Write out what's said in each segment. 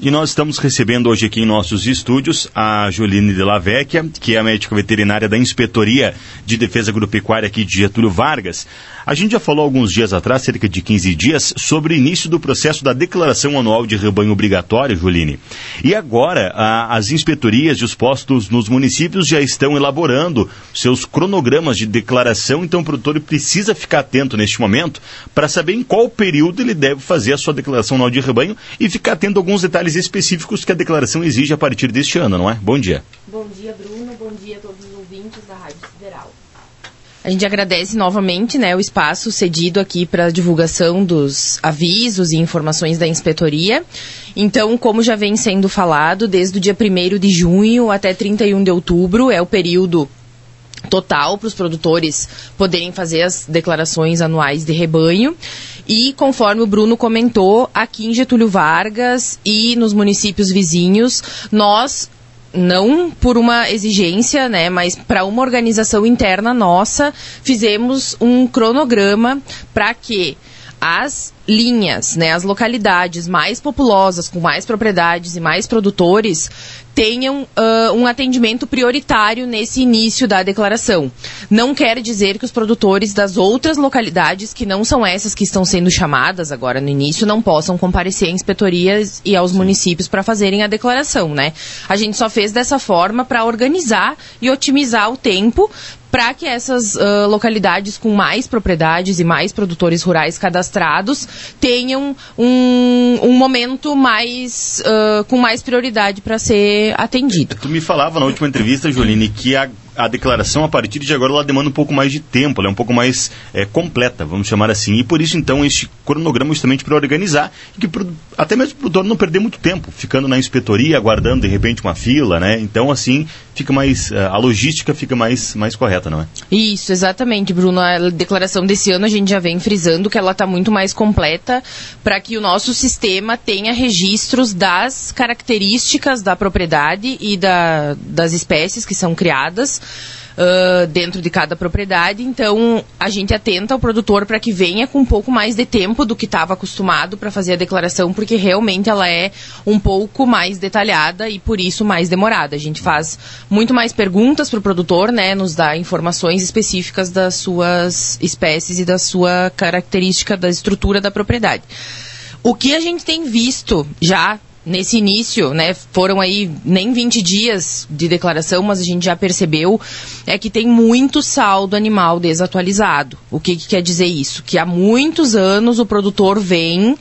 E nós estamos recebendo hoje aqui em nossos estúdios a Joline de la Vecchia, que é a médica veterinária da Inspetoria de Defesa Agropecuária aqui de Getúlio Vargas. A gente já falou alguns dias atrás, cerca de 15 dias, sobre o início do processo da declaração anual de rebanho obrigatório, Joline. E agora, a, as inspetorias e os postos nos municípios já estão elaborando seus cronogramas de declaração, então o produtor precisa ficar atento neste momento para saber em qual período ele deve fazer a sua declaração anual de rebanho e ficar atento a alguns detalhes detalhes específicos que a declaração exige a partir deste ano, não é? Bom dia. Bom dia, Bruno. Bom dia a todos os ouvintes da Rádio Federal. A gente agradece novamente né, o espaço cedido aqui para a divulgação dos avisos e informações da inspetoria. Então, como já vem sendo falado, desde o dia 1 de junho até 31 de outubro é o período total para os produtores poderem fazer as declarações anuais de rebanho. E conforme o Bruno comentou, aqui em Getúlio Vargas e nos municípios vizinhos, nós não por uma exigência, né, mas para uma organização interna nossa, fizemos um cronograma para que as linhas, né, as localidades mais populosas, com mais propriedades e mais produtores, tenham uh, um atendimento prioritário nesse início da declaração. Não quer dizer que os produtores das outras localidades, que não são essas que estão sendo chamadas agora no início, não possam comparecer à inspetorias e aos municípios para fazerem a declaração, né? A gente só fez dessa forma para organizar e otimizar o tempo para que essas uh, localidades com mais propriedades e mais produtores rurais cadastrados tenham um, um momento mais uh, com mais prioridade para ser atendido. Tu me falava na última entrevista, Joline, que a a declaração, a partir de agora, ela demanda um pouco mais de tempo, ela é um pouco mais é, completa, vamos chamar assim. E por isso, então, este cronograma justamente para organizar, e que até mesmo o produtor não perder muito tempo, ficando na inspetoria, aguardando de repente uma fila, né? Então, assim, fica mais. Eh, a logística fica mais, mais correta, não é? Isso, exatamente, Bruno. A declaração desse ano a gente já vem frisando que ela está muito mais completa para que o nosso sistema tenha registros das características da propriedade e da, das espécies que são criadas uh, dentro de cada propriedade. Então, a gente atenta ao produtor para que venha com um pouco mais de tempo do que estava acostumado para fazer a declaração, porque realmente ela é um pouco mais detalhada e por isso mais demorada. A gente faz muito mais perguntas para o produtor, né, nos dá informações específicas das suas espécies e da sua característica da estrutura da propriedade. O que a gente tem visto já nesse início, né, foram aí nem 20 dias de declaração, mas a gente já percebeu é que tem muito saldo animal desatualizado. O que, que quer dizer isso? Que há muitos anos o produtor vem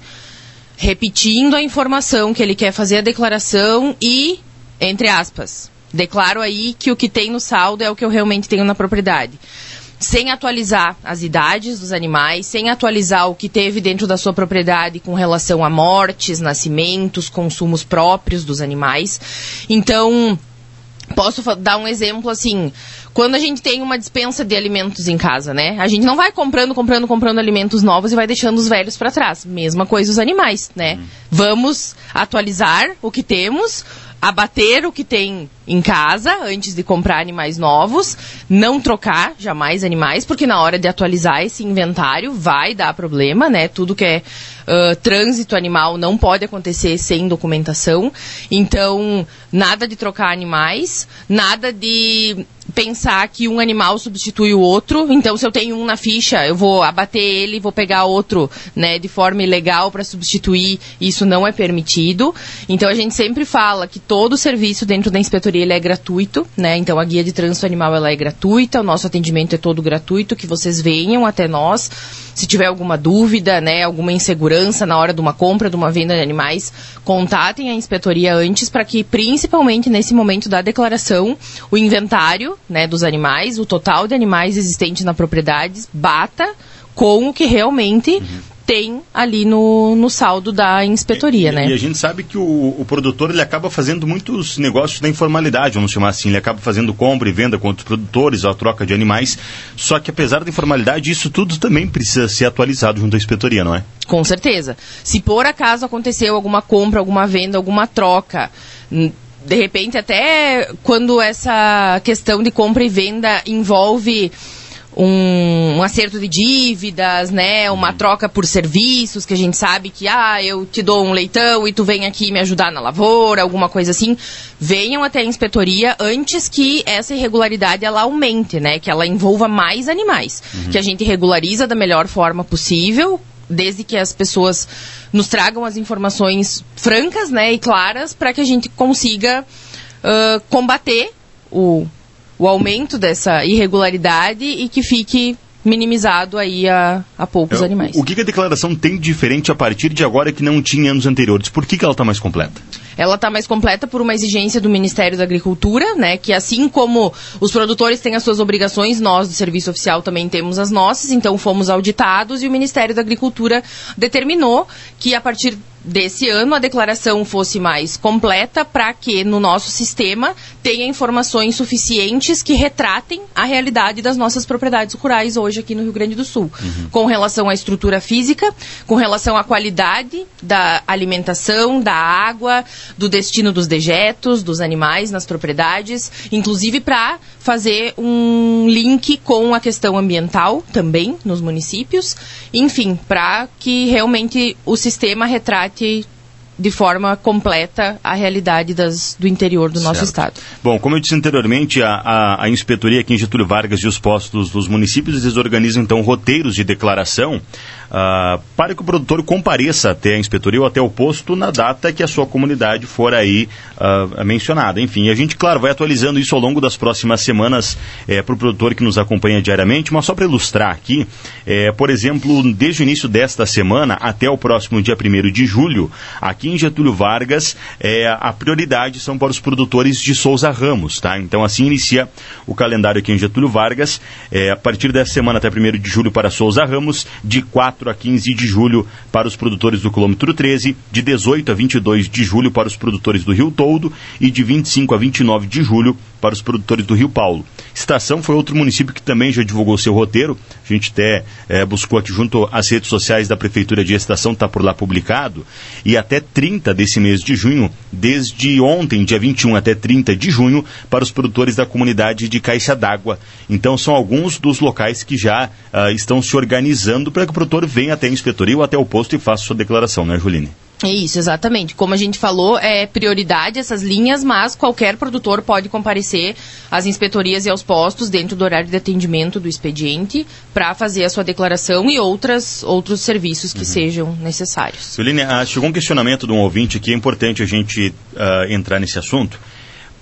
repetindo a informação que ele quer fazer a declaração e, entre aspas, declaro aí que o que tem no saldo é o que eu realmente tenho na propriedade sem atualizar as idades dos animais, sem atualizar o que teve dentro da sua propriedade com relação a mortes, nascimentos, consumos próprios dos animais. Então, posso dar um exemplo assim, quando a gente tem uma dispensa de alimentos em casa, né? A gente não vai comprando, comprando, comprando alimentos novos e vai deixando os velhos para trás. Mesma coisa os animais, né? Hum. Vamos atualizar o que temos, abater o que tem em casa antes de comprar animais novos, não trocar jamais animais, porque na hora de atualizar esse inventário vai dar problema, né? Tudo que é uh, trânsito animal não pode acontecer sem documentação. Então, nada de trocar animais, nada de pensar que um animal substitui o outro. Então, se eu tenho um na ficha, eu vou abater ele, vou pegar outro, né, de forma ilegal para substituir. Isso não é permitido. Então, a gente sempre fala que todo serviço dentro da inspetoria ele é gratuito, né? Então, a guia de trânsito animal ela é gratuita, o nosso atendimento é todo gratuito, que vocês venham até nós. Se tiver alguma dúvida, né, alguma insegurança na hora de uma compra, de uma venda de animais, contatem a inspetoria antes para que, principalmente nesse momento da declaração, o inventário né, dos animais, o total de animais existentes na propriedade bata com o que realmente uhum tem ali no, no saldo da inspetoria, e, né? E a gente sabe que o, o produtor ele acaba fazendo muitos negócios da informalidade, vamos chamar assim. Ele acaba fazendo compra e venda com outros produtores, a troca de animais. Só que apesar da informalidade, isso tudo também precisa ser atualizado junto à inspetoria, não é? Com certeza. Se por acaso aconteceu alguma compra, alguma venda, alguma troca de repente, até quando essa questão de compra e venda envolve um, um, acerto de dívidas, né? Uma uhum. troca por serviços, que a gente sabe que, ah, eu te dou um leitão e tu vem aqui me ajudar na lavoura, alguma coisa assim. Venham até a inspetoria antes que essa irregularidade ela aumente, né? Que ela envolva mais animais. Uhum. Que a gente regulariza da melhor forma possível, desde que as pessoas nos tragam as informações francas, né? E claras, para que a gente consiga uh, combater o o aumento dessa irregularidade e que fique minimizado aí a, a poucos é, animais. O que a declaração tem de diferente a partir de agora que não tinha anos anteriores? Por que, que ela está mais completa? Ela está mais completa por uma exigência do Ministério da Agricultura, né? Que assim como os produtores têm as suas obrigações, nós do Serviço Oficial também temos as nossas, então fomos auditados e o Ministério da Agricultura determinou que a partir desse ano a declaração fosse mais completa para que no nosso sistema tenha informações suficientes que retratem a realidade das nossas propriedades rurais hoje aqui no Rio Grande do Sul, uhum. com relação à estrutura física, com relação à qualidade da alimentação, da água, do destino dos dejetos, dos animais nas propriedades, inclusive para fazer um link com a questão ambiental também nos municípios, enfim, para que realmente o sistema retrate de forma completa a realidade das, do interior do certo. nosso estado. Bom, como eu disse anteriormente, a, a, a, inspetoria aqui em Getúlio Vargas e os postos dos municípios, eles organizam então roteiros de declaração uh, para que o produtor compareça até a inspetoria ou até o posto na data que a sua comunidade for aí uh, mencionada. Enfim, a gente, claro, vai atualizando isso ao longo das próximas semanas é, para o produtor que nos acompanha diariamente, mas só para ilustrar aqui, é, por exemplo, desde o início desta semana até o próximo dia 1 de julho, aqui em Getúlio Vargas, é, a prioridade são para os produtores de Souza Ramos, tá? Então, assim inicia o calendário aqui em Getúlio Vargas, a partir dessa semana até 1 de julho para Souza Ramos, de 4 4 a 15 de julho para os produtores do quilômetro 13, de 18 a 22 de julho para os produtores do Rio Toldo e de 25 a 29 de julho para os produtores do Rio Paulo. Estação foi outro município que também já divulgou seu roteiro. A gente até é, buscou aqui junto às redes sociais da Prefeitura de Estação, está por lá publicado. E até 30 desse mês de junho, desde ontem, dia 21 até 30 de junho, para os produtores da comunidade de Caixa d'Água. Então, são alguns dos locais que já uh, estão se organizando para que o produtor venha até a inspetoria ou até o posto e faça sua declaração, né, Juline? É isso, exatamente. Como a gente falou, é prioridade essas linhas, mas qualquer produtor pode comparecer às inspetorias e aos postos dentro do horário de atendimento do expediente para fazer a sua declaração e outras, outros serviços que uhum. sejam necessários. Celine, ah, chegou um questionamento de um ouvinte que é importante a gente uh, entrar nesse assunto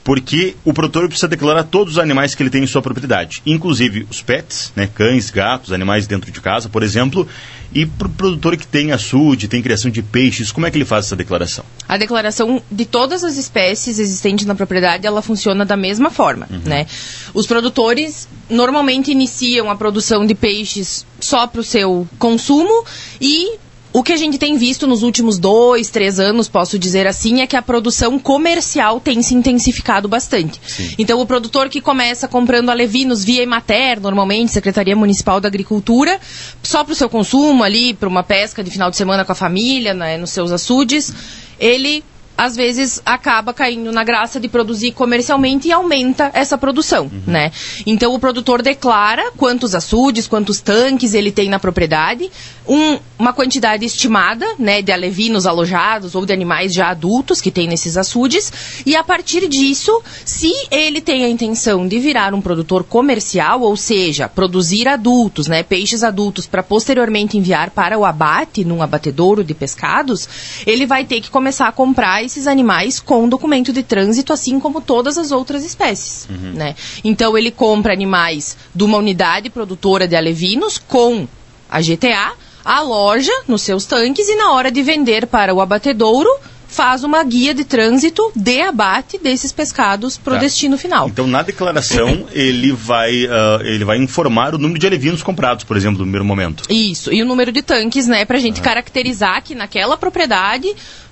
porque o produtor precisa declarar todos os animais que ele tem em sua propriedade, inclusive os pets, né, cães, gatos, animais dentro de casa, por exemplo, e para o produtor que tem açude, tem criação de peixes, como é que ele faz essa declaração? A declaração de todas as espécies existentes na propriedade, ela funciona da mesma forma, uhum. né? Os produtores normalmente iniciam a produção de peixes só para o seu consumo e o que a gente tem visto nos últimos dois, três anos, posso dizer assim, é que a produção comercial tem se intensificado bastante. Sim. Então, o produtor que começa comprando alevinos via Emater, normalmente, Secretaria Municipal da Agricultura, só para o seu consumo ali, para uma pesca de final de semana com a família, né, nos seus açudes, ele às vezes acaba caindo na graça de produzir comercialmente e aumenta essa produção, uhum. né? Então o produtor declara quantos açudes, quantos tanques ele tem na propriedade, um, uma quantidade estimada, né, de alevinos alojados ou de animais já adultos que tem nesses açudes, e a partir disso, se ele tem a intenção de virar um produtor comercial, ou seja, produzir adultos, né, peixes adultos para posteriormente enviar para o abate num abatedouro de pescados, ele vai ter que começar a comprar esses animais com documento de trânsito, assim como todas as outras espécies. Uhum. Né? Então ele compra animais de uma unidade produtora de alevinos com a GTA, aloja nos seus tanques e na hora de vender para o abatedouro faz uma guia de trânsito de abate desses pescados para o tá. destino final. Então, na declaração, ele vai, uh, ele vai informar o número de alevinos comprados, por exemplo, no primeiro momento. Isso, e o número de tanques, né, para a gente caracterizar que naquela propriedade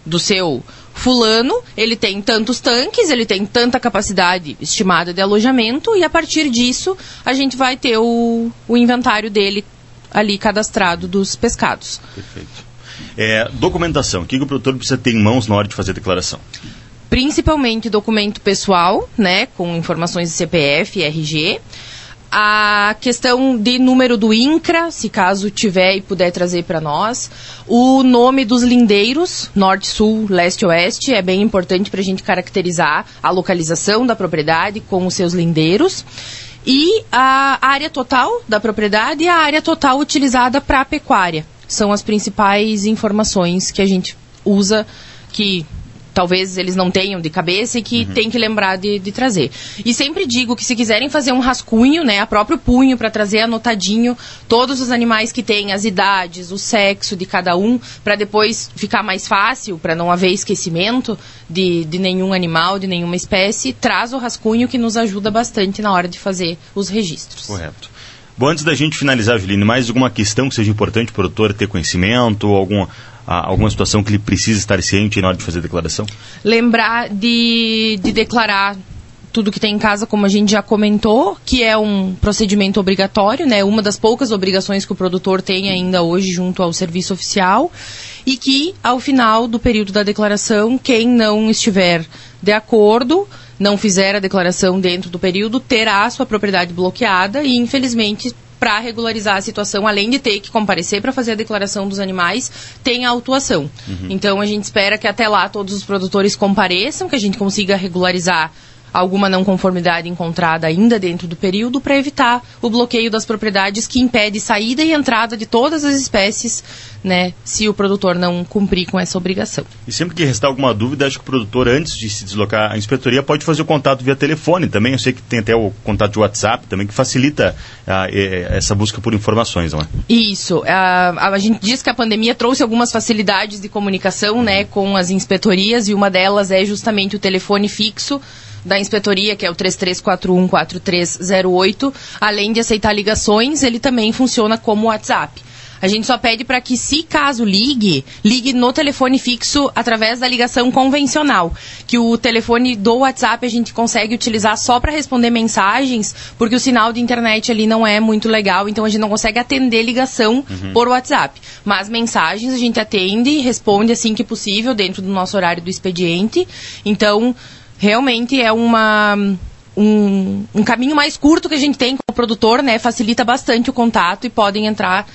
do seu fulano, ele tem tantos tanques, ele tem tanta capacidade estimada de alojamento e a partir disso a gente vai ter o, o inventário dele ali cadastrado dos pescados. Perfeito. É, documentação. O que, o produtor precisa ter em mãos na hora de fazer a declaração? Principalmente documento pessoal, né, com informações de CPF e RG a questão de número do INCRA, se caso tiver e puder trazer para nós. O nome dos lindeiros, norte, sul, leste, oeste, é bem importante para a gente caracterizar a localização da propriedade com os seus lindeiros. E a área total da propriedade e a área total utilizada para a pecuária. São as principais informações que a gente usa, que talvez eles não tenham de cabeça e que uhum. tem que lembrar de, de, trazer. E sempre digo que se quiserem fazer um rascunho, né, a próprio punho para trazer anotadinho todos os animais que têm, as idades, o sexo de cada um, para depois ficar mais fácil, para não haver esquecimento de, de nenhum animal, de nenhuma espécie, traz o rascunho que nos ajuda bastante na hora de fazer os registros. Correto. Bom, antes da gente finalizar, Juline, mais alguma questão que seja importante para o produtor ter conhecimento, algum, alguma situação que ele precisa estar ciente na hora de fazer a declaração? Lembrar de, de declarar tudo que tem em casa, como a gente já comentou, que é um procedimento obrigatório, né? Uma das poucas obrigações que o produtor tem ainda hoje junto ao serviço oficial. E que, ao final do período da declaração, quem não estiver de acordo, não fizer a declaração dentro do período, terá a sua propriedade bloqueada e, infelizmente, para regularizar a situação, além de ter que comparecer para fazer a declaração dos animais, tem a autuação. Uhum. Então a gente espera que até lá todos os produtores compareçam, que a gente consiga regularizar alguma não conformidade encontrada ainda dentro do período para evitar o bloqueio das propriedades que impede saída e entrada de todas as espécies, né, se o produtor não cumprir com essa obrigação. E sempre que restar alguma dúvida, acho que o produtor, antes de se deslocar à inspetoria, pode fazer o contato via telefone também. Eu sei que tem até o contato de WhatsApp também, que facilita ah, essa busca por informações, não é? Isso. A, a gente diz que a pandemia trouxe algumas facilidades de comunicação, né, com as inspetorias, e uma delas é justamente o telefone fixo da inspetoria, que é o 33414308, além de aceitar ligações, ele também funciona como WhatsApp. A gente só pede para que, se caso ligue, ligue no telefone fixo através da ligação convencional. Que o telefone do WhatsApp a gente consegue utilizar só para responder mensagens, porque o sinal de internet ali não é muito legal, então a gente não consegue atender ligação uhum. por WhatsApp. Mas mensagens a gente atende e responde assim que possível, dentro do nosso horário do expediente. Então realmente é uma um, um, caminho mais curto que a gente tem com o produtor, né? Facilita bastante o contato e podem entrar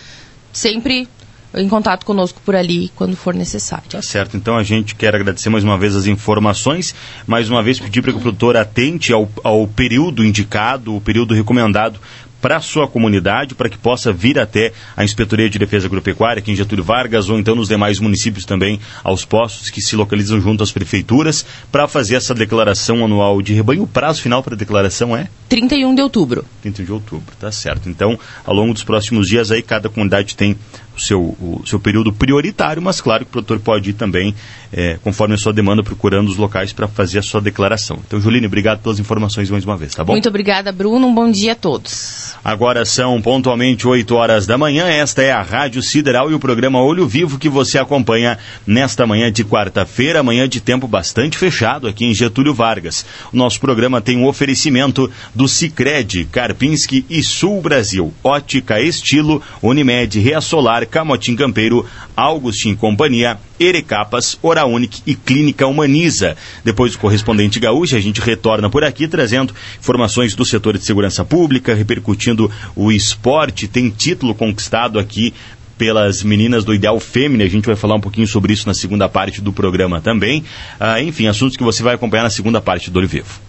sempre em contato conosco por ali quando for necessário. Tá certo. Então a gente quer agradecer mais uma vez as informações, mais uma vez pedir para que o produtor atente ao, ao período indicado, o período recomendado para a sua comunidade, para que possa vir até a Inspetoria de Defesa Agropecuária, aqui em Getúlio Vargas, ou então nos demais municípios também, aos postos que se localizam junto às prefeituras, para fazer essa declaração anual de rebanho. O prazo final para a declaração é? 31 de outubro. 31 de outubro, tá certo. Então, ao longo dos próximos dias aí, cada comunidade tem seu, o seu período prioritário, mas claro que o produtor pode ir também, é, conforme a sua demanda, procurando os locais para fazer a sua declaração. Então, Juline, obrigado pelas informações mais uma vez, tá bom? Muito obrigada, Bruno. Um bom dia a todos. Agora são pontualmente 8 horas da manhã. Esta é a Rádio Sideral e o programa Olho Vivo que você acompanha nesta manhã de quarta-feira, manhã de tempo bastante fechado aqui em Getúlio Vargas. O nosso programa tem um oferecimento do Cicred, Karpinski e Sul Brasil, Ótica Estilo, Unimed, Rea Solar, Camotim Campeiro, Augustin Companhia, Erecapas, Hora Unique e Clínica Humaniza. Depois do correspondente gaúcho, a gente retorna por aqui trazendo informações do setor de segurança pública, repercutindo o esporte, tem título conquistado aqui pelas meninas do Ideal Fêmea. A gente vai falar um pouquinho sobre isso na segunda parte do programa também. Ah, enfim, assuntos que você vai acompanhar na segunda parte do Olho Vivo.